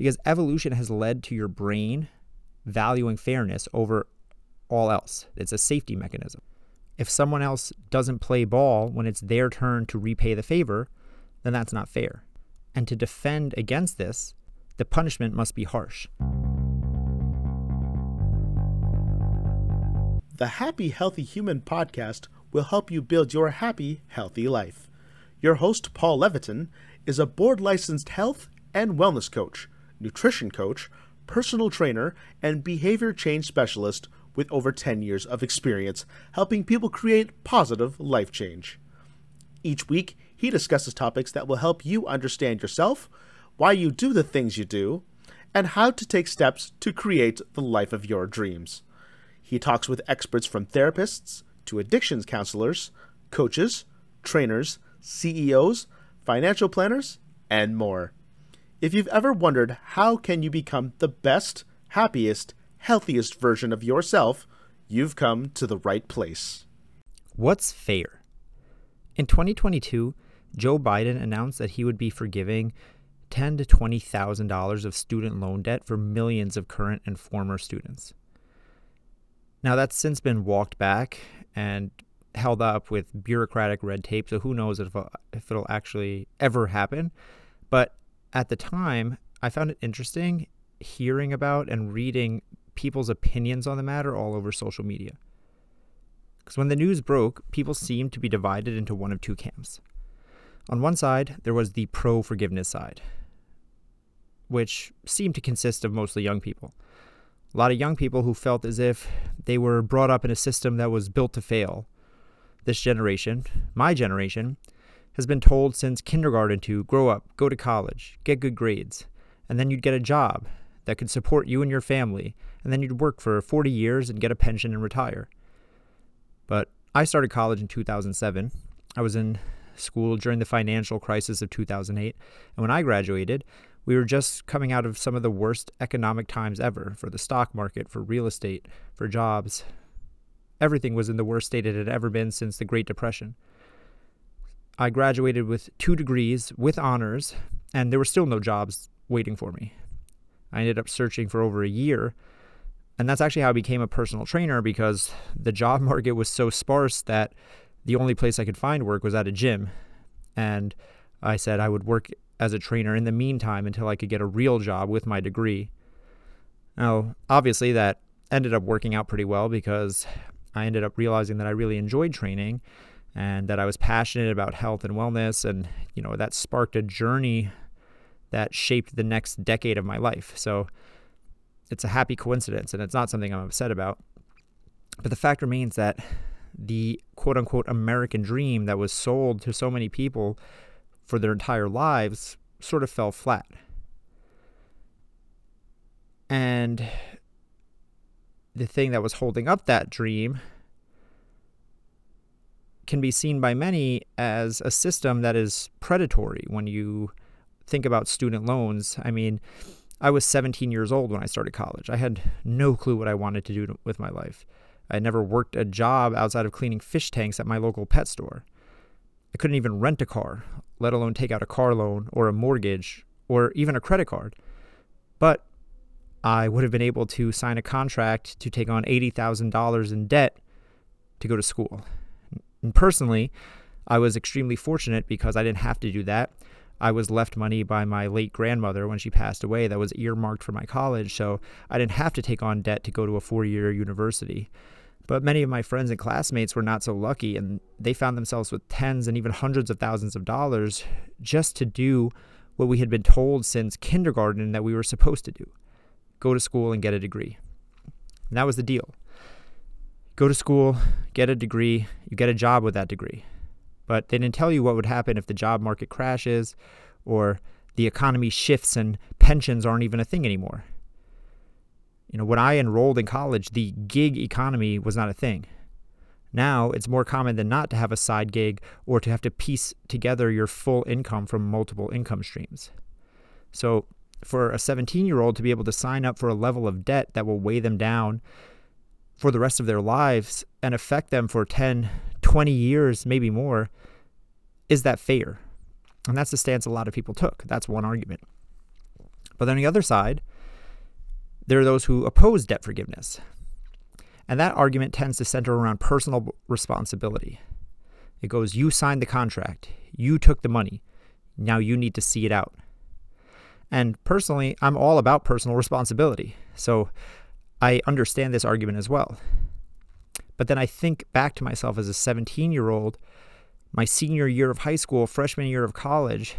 because evolution has led to your brain valuing fairness over all else. It's a safety mechanism. If someone else doesn't play ball when it's their turn to repay the favor, then that's not fair. And to defend against this, the punishment must be harsh. The Happy Healthy Human podcast will help you build your happy, healthy life. Your host, Paul Leviton, is a board licensed health and wellness coach, nutrition coach, personal trainer, and behavior change specialist with over 10 years of experience helping people create positive life change. Each week, he discusses topics that will help you understand yourself, why you do the things you do, and how to take steps to create the life of your dreams. He talks with experts from therapists to addictions counselors, coaches, trainers, CEOs, financial planners, and more. If you've ever wondered how can you become the best, happiest, healthiest version of yourself, you've come to the right place. What's fair? In 2022, Joe Biden announced that he would be forgiving ten to twenty thousand dollars of student loan debt for millions of current and former students. Now that's since been walked back and held up with bureaucratic red tape, so who knows if, uh, if it'll actually ever happen. But at the time, I found it interesting hearing about and reading people's opinions on the matter all over social media. Because when the news broke, people seemed to be divided into one of two camps. On one side, there was the pro forgiveness side, which seemed to consist of mostly young people. A lot of young people who felt as if they were brought up in a system that was built to fail. This generation, my generation, has been told since kindergarten to grow up, go to college, get good grades, and then you'd get a job that could support you and your family, and then you'd work for 40 years and get a pension and retire. But I started college in 2007. I was in school during the financial crisis of 2008, and when I graduated, we were just coming out of some of the worst economic times ever for the stock market, for real estate, for jobs. Everything was in the worst state it had ever been since the Great Depression. I graduated with two degrees with honors, and there were still no jobs waiting for me. I ended up searching for over a year, and that's actually how I became a personal trainer because the job market was so sparse that the only place I could find work was at a gym. And I said I would work as a trainer in the meantime until I could get a real job with my degree. Now, obviously, that ended up working out pretty well because I ended up realizing that I really enjoyed training and that I was passionate about health and wellness. And, you know, that sparked a journey that shaped the next decade of my life. So it's a happy coincidence and it's not something I'm upset about. But the fact remains that the quote unquote American dream that was sold to so many people for their entire lives sort of fell flat. And the thing that was holding up that dream can be seen by many as a system that is predatory when you think about student loans. I mean, I was 17 years old when I started college. I had no clue what I wanted to do with my life. I never worked a job outside of cleaning fish tanks at my local pet store. I couldn't even rent a car, let alone take out a car loan or a mortgage or even a credit card. But I would have been able to sign a contract to take on $80,000 in debt to go to school. And personally, I was extremely fortunate because I didn't have to do that. I was left money by my late grandmother when she passed away that was earmarked for my college, so I didn't have to take on debt to go to a four year university. But many of my friends and classmates were not so lucky, and they found themselves with tens and even hundreds of thousands of dollars just to do what we had been told since kindergarten that we were supposed to do go to school and get a degree. And that was the deal. Go to school, get a degree, you get a job with that degree. But they didn't tell you what would happen if the job market crashes or the economy shifts and pensions aren't even a thing anymore. You know, when I enrolled in college, the gig economy was not a thing. Now it's more common than not to have a side gig or to have to piece together your full income from multiple income streams. So, for a 17 year old to be able to sign up for a level of debt that will weigh them down for the rest of their lives and affect them for 10, 20 years, maybe more, is that fair? And that's the stance a lot of people took. That's one argument. But on the other side, there are those who oppose debt forgiveness. And that argument tends to center around personal responsibility. It goes, You signed the contract, you took the money, now you need to see it out. And personally, I'm all about personal responsibility. So I understand this argument as well. But then I think back to myself as a 17 year old, my senior year of high school, freshman year of college,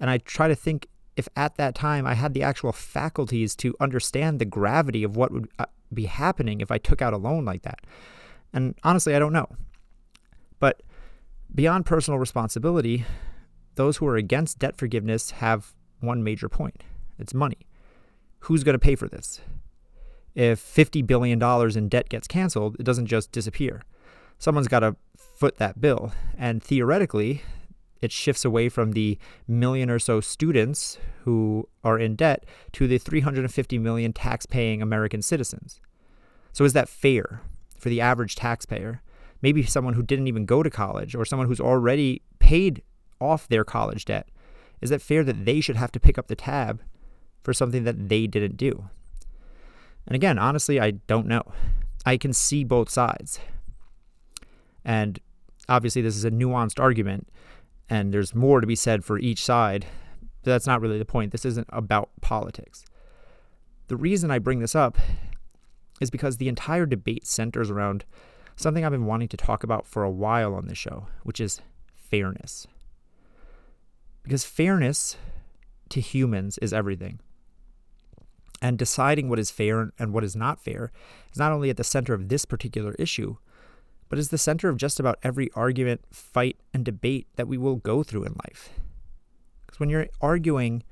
and I try to think if at that time I had the actual faculties to understand the gravity of what would uh, be happening if I took out a loan like that. And honestly, I don't know. But beyond personal responsibility, those who are against debt forgiveness have one major point it's money. Who's going to pay for this? If $50 billion in debt gets canceled, it doesn't just disappear. Someone's got to foot that bill. And theoretically, it shifts away from the million or so students who are in debt to the 350 million tax paying American citizens. So, is that fair for the average taxpayer? Maybe someone who didn't even go to college or someone who's already paid off their college debt. Is it fair that they should have to pick up the tab for something that they didn't do? And again, honestly, I don't know. I can see both sides. And obviously, this is a nuanced argument, and there's more to be said for each side. But that's not really the point. This isn't about politics. The reason I bring this up is because the entire debate centers around something I've been wanting to talk about for a while on this show, which is fairness. Because fairness to humans is everything. And deciding what is fair and what is not fair is not only at the center of this particular issue, but is the center of just about every argument, fight, and debate that we will go through in life. Because when you're arguing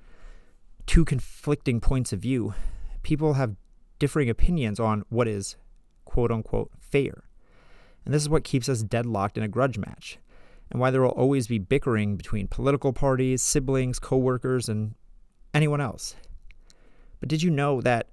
two conflicting points of view, people have differing opinions on what is quote unquote fair. And this is what keeps us deadlocked in a grudge match and why there will always be bickering between political parties, siblings, coworkers, and anyone else. But did you know that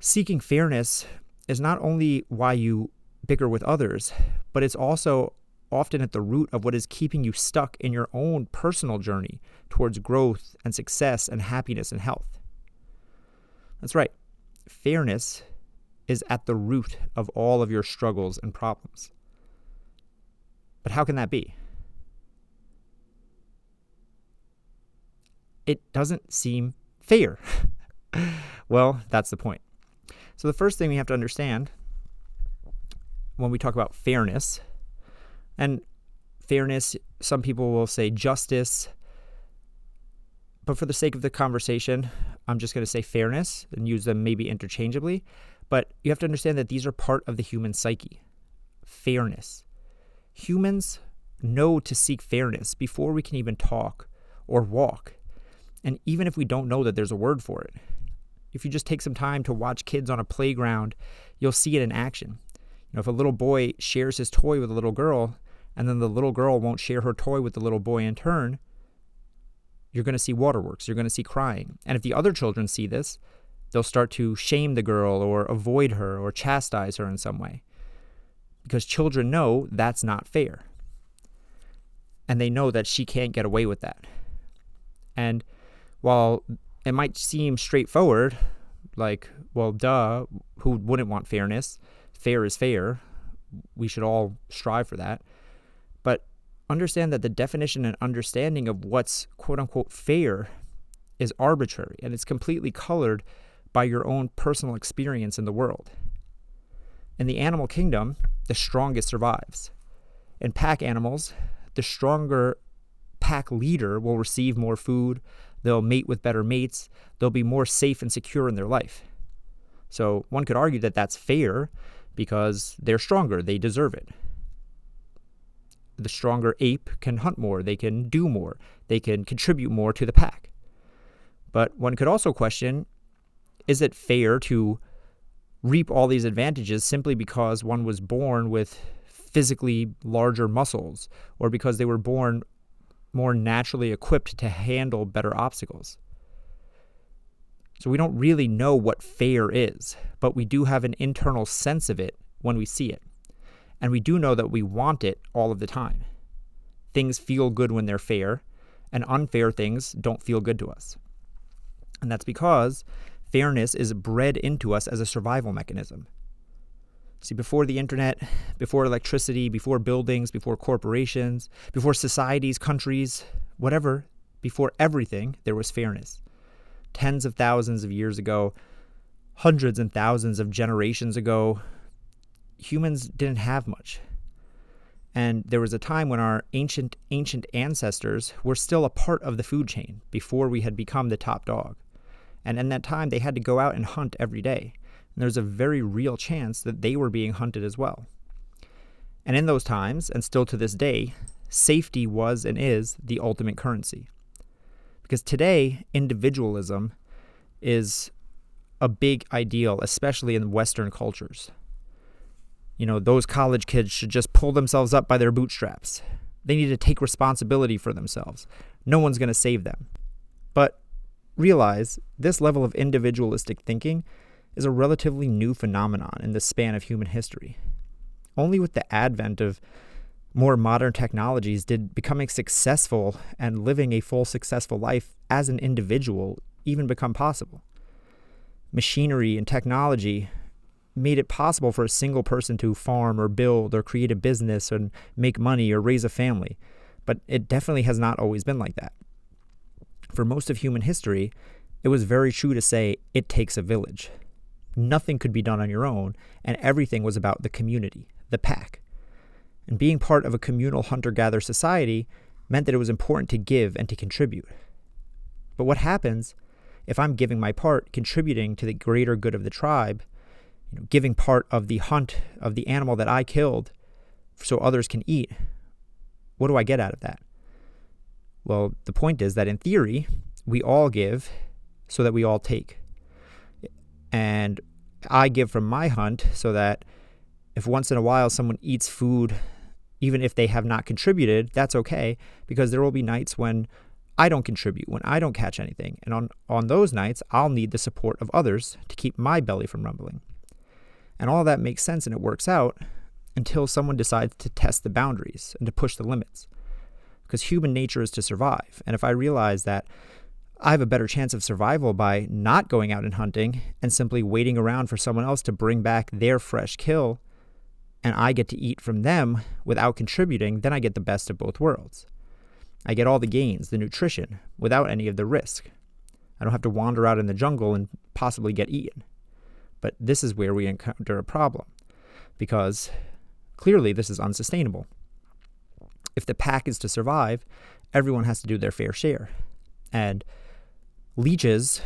seeking fairness is not only why you bicker with others, but it's also often at the root of what is keeping you stuck in your own personal journey towards growth and success and happiness and health? That's right. Fairness is at the root of all of your struggles and problems. But how can that be? it doesn't seem fair. well, that's the point. So, the first thing we have to understand when we talk about fairness, and fairness, some people will say justice, but for the sake of the conversation, I'm just going to say fairness and use them maybe interchangeably. But you have to understand that these are part of the human psyche. Fairness. Humans know to seek fairness before we can even talk or walk. And even if we don't know that there's a word for it, if you just take some time to watch kids on a playground, you'll see it in action. You know, if a little boy shares his toy with a little girl, and then the little girl won't share her toy with the little boy in turn, you're going to see waterworks. You're going to see crying. And if the other children see this, they'll start to shame the girl or avoid her or chastise her in some way. Because children know that's not fair. And they know that she can't get away with that. And while it might seem straightforward, like, well, duh, who wouldn't want fairness? Fair is fair. We should all strive for that. But understand that the definition and understanding of what's quote unquote fair is arbitrary and it's completely colored by your own personal experience in the world. In the animal kingdom, the strongest survives. In pack animals, the stronger pack leader will receive more food, they'll mate with better mates, they'll be more safe and secure in their life. So one could argue that that's fair because they're stronger, they deserve it. The stronger ape can hunt more, they can do more, they can contribute more to the pack. But one could also question is it fair to reap all these advantages simply because one was born with physically larger muscles or because they were born more naturally equipped to handle better obstacles. So we don't really know what fair is, but we do have an internal sense of it when we see it. And we do know that we want it all of the time. Things feel good when they're fair, and unfair things don't feel good to us. And that's because fairness is bred into us as a survival mechanism. See, before the internet, before electricity, before buildings, before corporations, before societies, countries, whatever, before everything, there was fairness. Tens of thousands of years ago, hundreds and thousands of generations ago, humans didn't have much. And there was a time when our ancient ancient ancestors were still a part of the food chain before we had become the top dog. And in that time they had to go out and hunt every day. And there's a very real chance that they were being hunted as well. And in those times, and still to this day, safety was and is the ultimate currency. Because today, individualism is a big ideal, especially in Western cultures. You know, those college kids should just pull themselves up by their bootstraps. They need to take responsibility for themselves. No one's going to save them. But realize this level of individualistic thinking is a relatively new phenomenon in the span of human history. Only with the advent of more modern technologies did becoming successful and living a full successful life as an individual even become possible. Machinery and technology made it possible for a single person to farm or build or create a business and make money or raise a family, but it definitely has not always been like that. For most of human history, it was very true to say it takes a village. Nothing could be done on your own, and everything was about the community, the pack. And being part of a communal hunter gatherer society meant that it was important to give and to contribute. But what happens if I'm giving my part, contributing to the greater good of the tribe, you know, giving part of the hunt of the animal that I killed so others can eat? What do I get out of that? Well, the point is that in theory, we all give so that we all take. And I give from my hunt so that if once in a while someone eats food, even if they have not contributed, that's okay because there will be nights when I don't contribute, when I don't catch anything. And on, on those nights, I'll need the support of others to keep my belly from rumbling. And all that makes sense and it works out until someone decides to test the boundaries and to push the limits. Because human nature is to survive. And if I realize that I have a better chance of survival by not going out and hunting and simply waiting around for someone else to bring back their fresh kill, and I get to eat from them without contributing, then I get the best of both worlds. I get all the gains, the nutrition, without any of the risk. I don't have to wander out in the jungle and possibly get eaten. But this is where we encounter a problem, because clearly this is unsustainable. If the pack is to survive, everyone has to do their fair share. And leeches,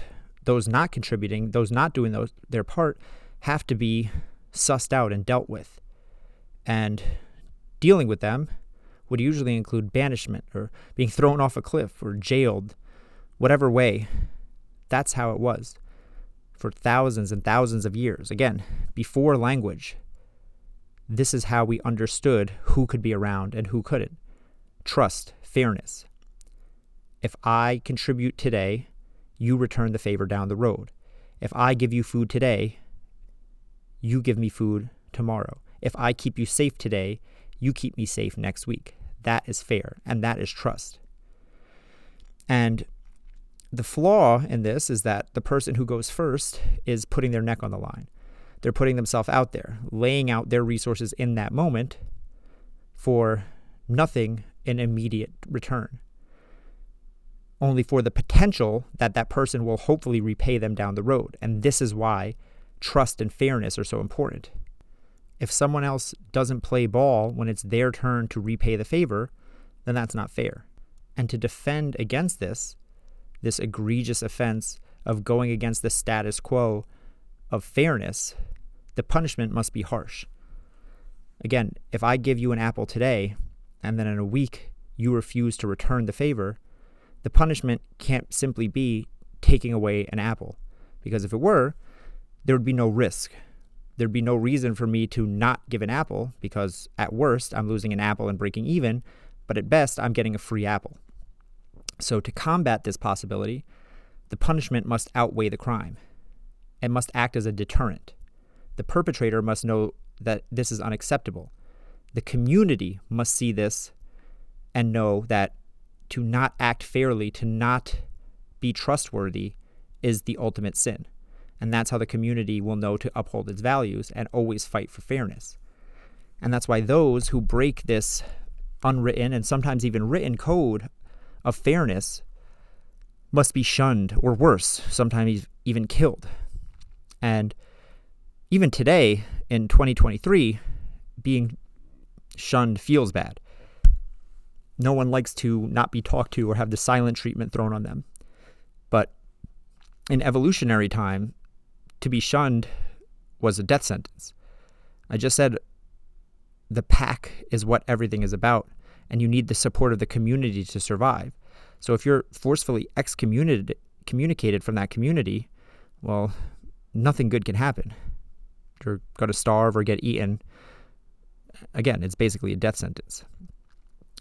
those not contributing, those not doing those, their part, have to be sussed out and dealt with. And dealing with them would usually include banishment or being thrown off a cliff or jailed, whatever way. That's how it was for thousands and thousands of years. Again, before language, this is how we understood who could be around and who couldn't. Trust, fairness. If I contribute today, you return the favor down the road. If I give you food today, you give me food tomorrow. If I keep you safe today, you keep me safe next week. That is fair, and that is trust. And the flaw in this is that the person who goes first is putting their neck on the line. They're putting themselves out there, laying out their resources in that moment for nothing in immediate return only for the potential that that person will hopefully repay them down the road. And this is why trust and fairness are so important. If someone else doesn't play ball when it's their turn to repay the favor, then that's not fair. And to defend against this, this egregious offense of going against the status quo of fairness, the punishment must be harsh. Again, if I give you an apple today and then in a week you refuse to return the favor, the punishment can't simply be taking away an apple. Because if it were, there would be no risk. There'd be no reason for me to not give an apple because at worst I'm losing an apple and breaking even, but at best I'm getting a free apple. So to combat this possibility, the punishment must outweigh the crime. It must act as a deterrent. The perpetrator must know that this is unacceptable. The community must see this and know that to not act fairly, to not be trustworthy, is the ultimate sin. And that's how the community will know to uphold its values and always fight for fairness. And that's why those who break this unwritten and sometimes even written code of fairness must be shunned or worse, sometimes even killed. And even today in 2023, being shunned feels bad. No one likes to not be talked to or have the silent treatment thrown on them. But in evolutionary time, to be shunned was a death sentence. I just said the pack is what everything is about, and you need the support of the community to survive. So if you're forcefully excommunicated from that community, well, nothing good can happen. You're going to starve or get eaten. Again, it's basically a death sentence.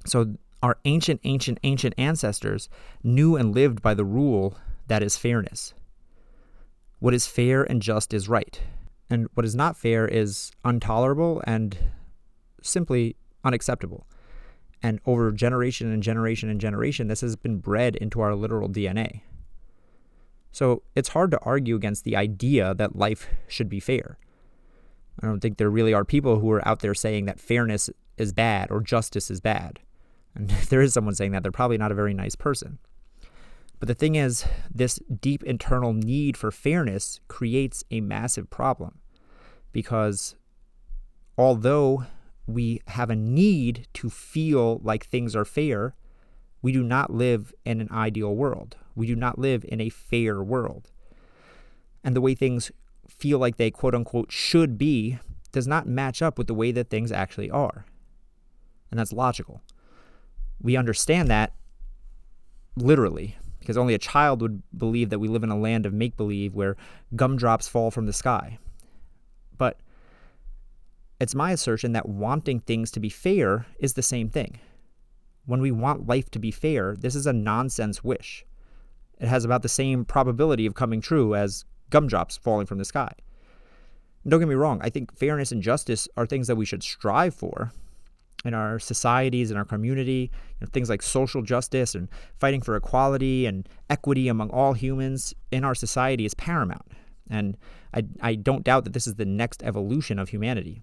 So our ancient, ancient, ancient ancestors knew and lived by the rule that is fairness. What is fair and just is right. And what is not fair is intolerable and simply unacceptable. And over generation and generation and generation, this has been bred into our literal DNA. So it's hard to argue against the idea that life should be fair. I don't think there really are people who are out there saying that fairness is bad or justice is bad. And there is someone saying that, they're probably not a very nice person. But the thing is, this deep internal need for fairness creates a massive problem because although we have a need to feel like things are fair, we do not live in an ideal world. We do not live in a fair world. And the way things feel like they quote unquote should be does not match up with the way that things actually are. And that's logical. We understand that literally because only a child would believe that we live in a land of make believe where gumdrops fall from the sky. But it's my assertion that wanting things to be fair is the same thing. When we want life to be fair, this is a nonsense wish. It has about the same probability of coming true as gumdrops falling from the sky. And don't get me wrong, I think fairness and justice are things that we should strive for in our societies, in our community, you know, things like social justice and fighting for equality and equity among all humans in our society is paramount. And I, I don't doubt that this is the next evolution of humanity.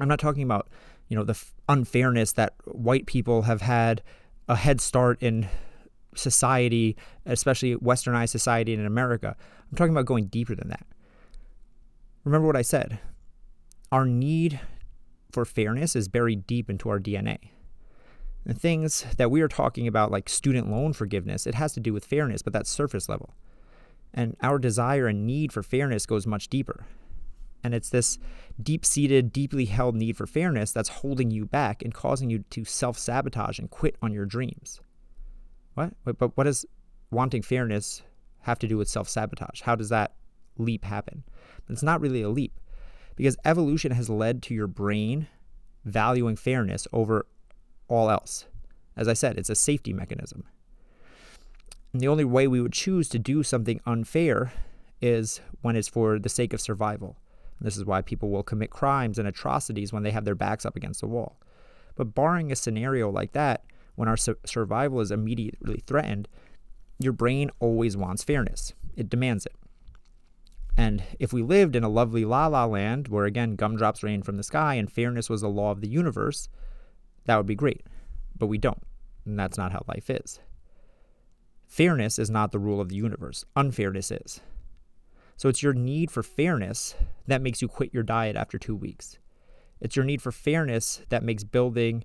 I'm not talking about, you know, the f- unfairness that white people have had a head start in society, especially westernized society in America. I'm talking about going deeper than that. Remember what I said. Our need for fairness is buried deep into our DNA. The things that we are talking about, like student loan forgiveness, it has to do with fairness, but that's surface level. And our desire and need for fairness goes much deeper. And it's this deep seated, deeply held need for fairness that's holding you back and causing you to self sabotage and quit on your dreams. What? But what does wanting fairness have to do with self sabotage? How does that leap happen? It's not really a leap because evolution has led to your brain valuing fairness over all else. As I said, it's a safety mechanism. And the only way we would choose to do something unfair is when it's for the sake of survival. This is why people will commit crimes and atrocities when they have their backs up against the wall. But barring a scenario like that, when our su- survival is immediately threatened, your brain always wants fairness. It demands it. And if we lived in a lovely la la land where again gumdrops rain from the sky and fairness was the law of the universe, that would be great. But we don't. And that's not how life is. Fairness is not the rule of the universe, unfairness is. So it's your need for fairness that makes you quit your diet after two weeks. It's your need for fairness that makes building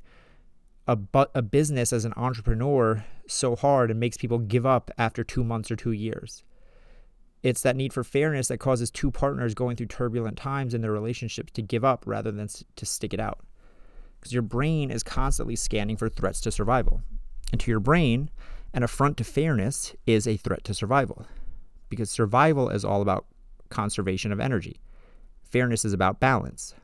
a, bu- a business as an entrepreneur so hard and makes people give up after two months or two years. It's that need for fairness that causes two partners going through turbulent times in their relationships to give up rather than to stick it out. Because your brain is constantly scanning for threats to survival. And to your brain, an affront to fairness is a threat to survival because survival is all about conservation of energy. Fairness is about balance.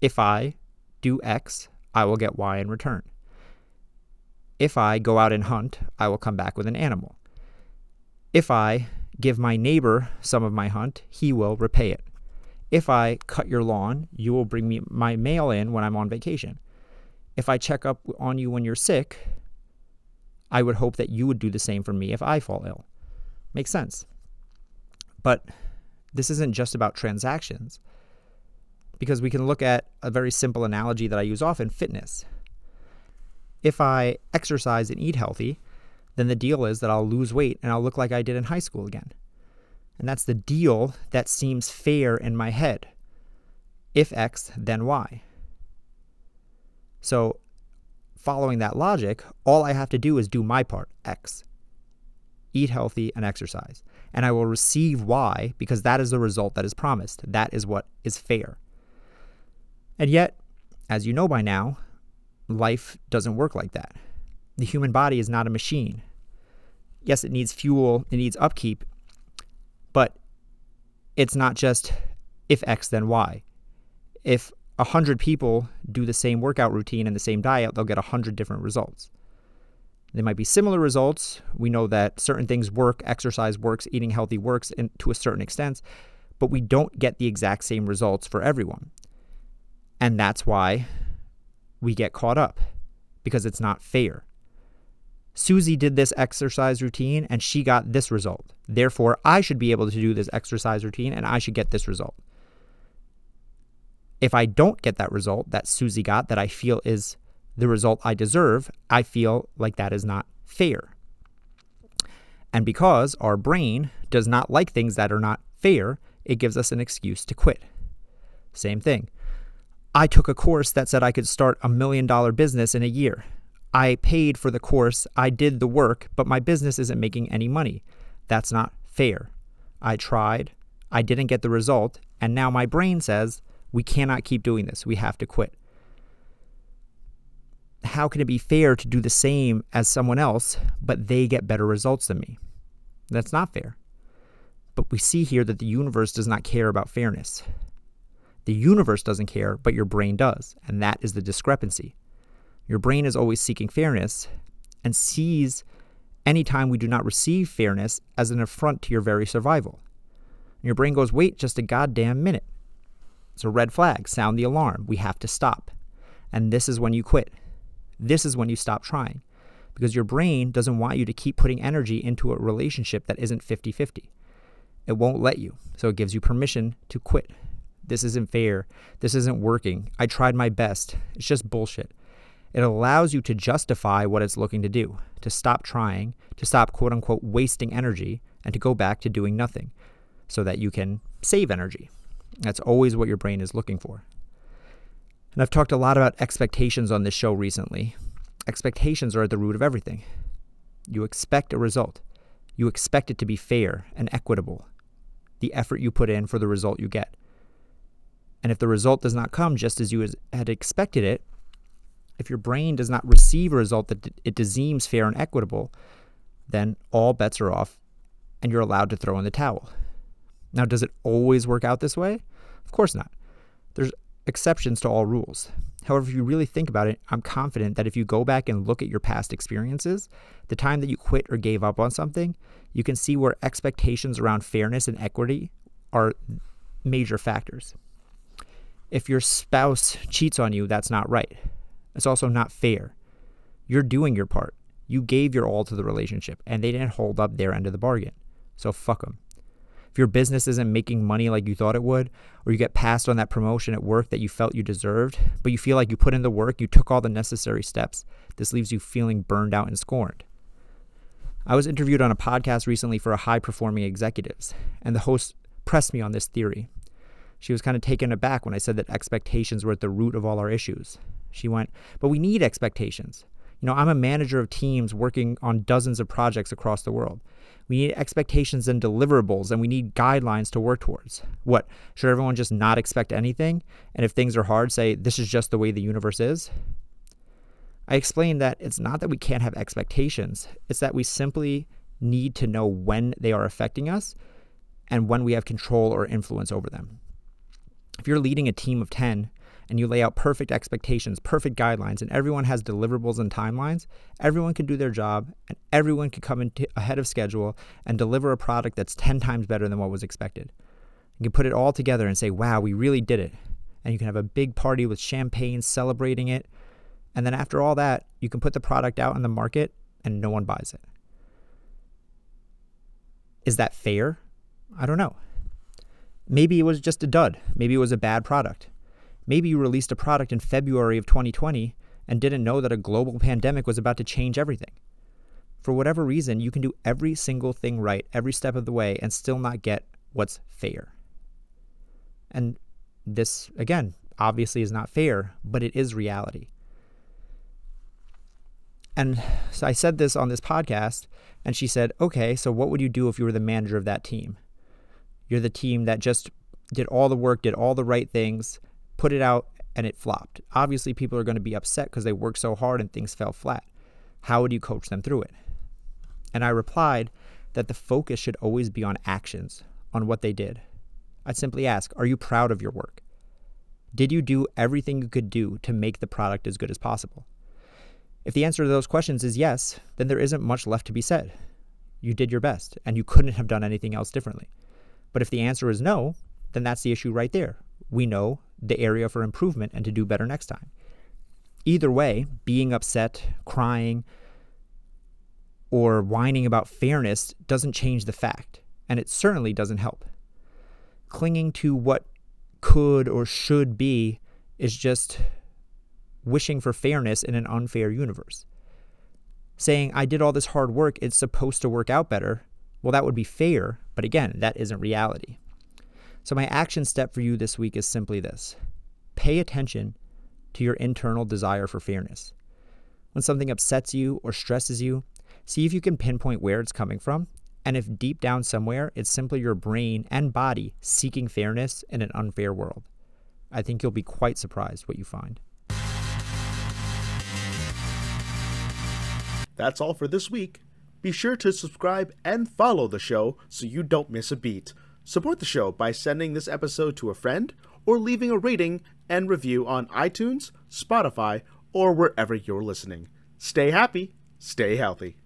If I do X, I will get Y in return. If I go out and hunt, I will come back with an animal. If I give my neighbor some of my hunt, he will repay it. If I cut your lawn, you will bring me my mail in when I'm on vacation. If I check up on you when you're sick, I would hope that you would do the same for me if I fall ill. Makes sense. But this isn't just about transactions because we can look at a very simple analogy that I use often fitness. If I exercise and eat healthy, then the deal is that I'll lose weight and I'll look like I did in high school again. And that's the deal that seems fair in my head. If X, then Y. So, following that logic, all I have to do is do my part, X. Eat healthy and exercise. And I will receive Y because that is the result that is promised. That is what is fair. And yet, as you know by now, life doesn't work like that. The human body is not a machine. Yes, it needs fuel, it needs upkeep, but it's not just if X, then Y. If 100 people do the same workout routine and the same diet, they'll get 100 different results. They might be similar results. We know that certain things work, exercise works, eating healthy works in, to a certain extent, but we don't get the exact same results for everyone. And that's why we get caught up because it's not fair. Susie did this exercise routine and she got this result. Therefore, I should be able to do this exercise routine and I should get this result. If I don't get that result that Susie got that I feel is the result I deserve, I feel like that is not fair. And because our brain does not like things that are not fair, it gives us an excuse to quit. Same thing. I took a course that said I could start a million dollar business in a year. I paid for the course, I did the work, but my business isn't making any money. That's not fair. I tried, I didn't get the result, and now my brain says, we cannot keep doing this. We have to quit. How can it be fair to do the same as someone else, but they get better results than me? That's not fair. But we see here that the universe does not care about fairness. The universe doesn't care, but your brain does, and that is the discrepancy. Your brain is always seeking fairness and sees any time we do not receive fairness as an affront to your very survival. And your brain goes, wait just a goddamn minute. It's a red flag. Sound the alarm. We have to stop. And this is when you quit. This is when you stop trying because your brain doesn't want you to keep putting energy into a relationship that isn't 50 50. It won't let you. So it gives you permission to quit. This isn't fair. This isn't working. I tried my best. It's just bullshit. It allows you to justify what it's looking to do, to stop trying, to stop quote unquote wasting energy, and to go back to doing nothing so that you can save energy. That's always what your brain is looking for. And I've talked a lot about expectations on this show recently. Expectations are at the root of everything. You expect a result, you expect it to be fair and equitable, the effort you put in for the result you get. And if the result does not come just as you had expected it, if your brain does not receive a result that it deems fair and equitable, then all bets are off and you're allowed to throw in the towel. Now, does it always work out this way? Of course not. There's exceptions to all rules. However, if you really think about it, I'm confident that if you go back and look at your past experiences, the time that you quit or gave up on something, you can see where expectations around fairness and equity are major factors. If your spouse cheats on you, that's not right. It's also not fair. You're doing your part. You gave your all to the relationship, and they didn't hold up their end of the bargain. So fuck them. If your business isn't making money like you thought it would, or you get passed on that promotion at work that you felt you deserved, but you feel like you put in the work, you took all the necessary steps, this leaves you feeling burned out and scorned. I was interviewed on a podcast recently for a high performing executives, and the host pressed me on this theory. She was kind of taken aback when I said that expectations were at the root of all our issues. She went, But we need expectations. You know, I'm a manager of teams working on dozens of projects across the world. We need expectations and deliverables, and we need guidelines to work towards. What? Should everyone just not expect anything? And if things are hard, say, this is just the way the universe is? I explained that it's not that we can't have expectations, it's that we simply need to know when they are affecting us and when we have control or influence over them. If you're leading a team of 10, and you lay out perfect expectations, perfect guidelines, and everyone has deliverables and timelines, everyone can do their job and everyone can come in ahead of schedule and deliver a product that's 10 times better than what was expected. You can put it all together and say, wow, we really did it. And you can have a big party with champagne celebrating it. And then after all that, you can put the product out in the market and no one buys it. Is that fair? I don't know. Maybe it was just a dud. Maybe it was a bad product. Maybe you released a product in February of 2020 and didn't know that a global pandemic was about to change everything. For whatever reason, you can do every single thing right every step of the way and still not get what's fair. And this, again, obviously is not fair, but it is reality. And so I said this on this podcast, and she said, Okay, so what would you do if you were the manager of that team? You're the team that just did all the work, did all the right things, put it out, and it flopped. Obviously, people are going to be upset because they worked so hard and things fell flat. How would you coach them through it? And I replied that the focus should always be on actions, on what they did. I'd simply ask, Are you proud of your work? Did you do everything you could do to make the product as good as possible? If the answer to those questions is yes, then there isn't much left to be said. You did your best, and you couldn't have done anything else differently. But if the answer is no, then that's the issue right there. We know the area for improvement and to do better next time. Either way, being upset, crying, or whining about fairness doesn't change the fact, and it certainly doesn't help. Clinging to what could or should be is just wishing for fairness in an unfair universe. Saying, I did all this hard work, it's supposed to work out better, well, that would be fair, but again, that isn't reality. So, my action step for you this week is simply this pay attention to your internal desire for fairness. When something upsets you or stresses you, see if you can pinpoint where it's coming from, and if deep down somewhere it's simply your brain and body seeking fairness in an unfair world. I think you'll be quite surprised what you find. That's all for this week. Be sure to subscribe and follow the show so you don't miss a beat. Support the show by sending this episode to a friend or leaving a rating and review on iTunes, Spotify, or wherever you're listening. Stay happy, stay healthy.